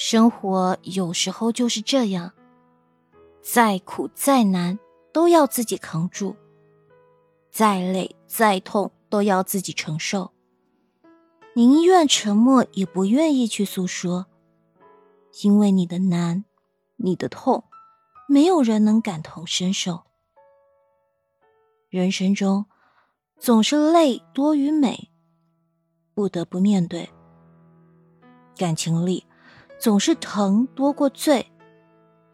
生活有时候就是这样，再苦再难都要自己扛住，再累再痛都要自己承受。宁愿沉默，也不愿意去诉说，因为你的难，你的痛，没有人能感同身受。人生中，总是累多于美，不得不面对；感情里，总是疼多过醉，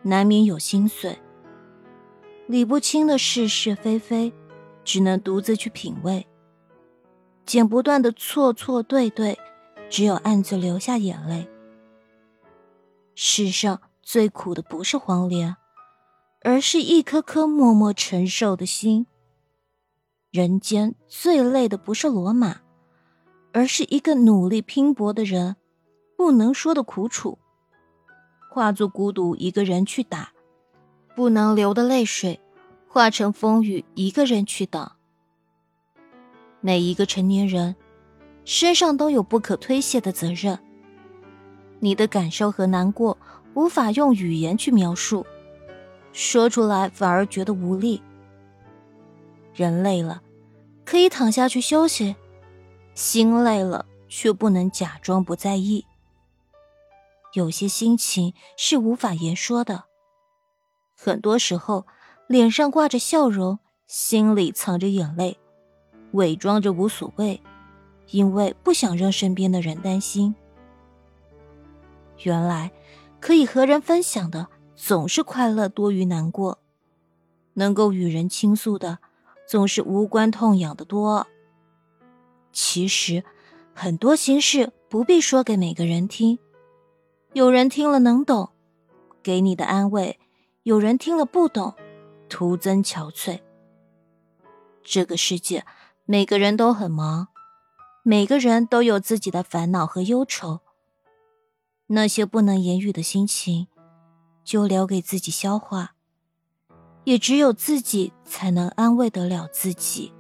难免有心碎。理不清的是是非非，只能独自去品味。剪不断的错错对对，只有暗自流下眼泪。世上最苦的不是黄连，而是一颗颗默默承受的心。人间最累的不是罗马，而是一个努力拼搏的人。不能说的苦楚，化作孤独一个人去打；不能流的泪水，化成风雨一个人去挡。每一个成年人身上都有不可推卸的责任。你的感受和难过无法用语言去描述，说出来反而觉得无力。人累了，可以躺下去休息；心累了，却不能假装不在意。有些心情是无法言说的，很多时候脸上挂着笑容，心里藏着眼泪。伪装着无所谓，因为不想让身边的人担心。原来，可以和人分享的总是快乐多于难过，能够与人倾诉的总是无关痛痒的多。其实，很多心事不必说给每个人听，有人听了能懂，给你的安慰；有人听了不懂，徒增憔悴。这个世界。每个人都很忙，每个人都有自己的烦恼和忧愁。那些不能言语的心情，就留给自己消化。也只有自己才能安慰得了自己。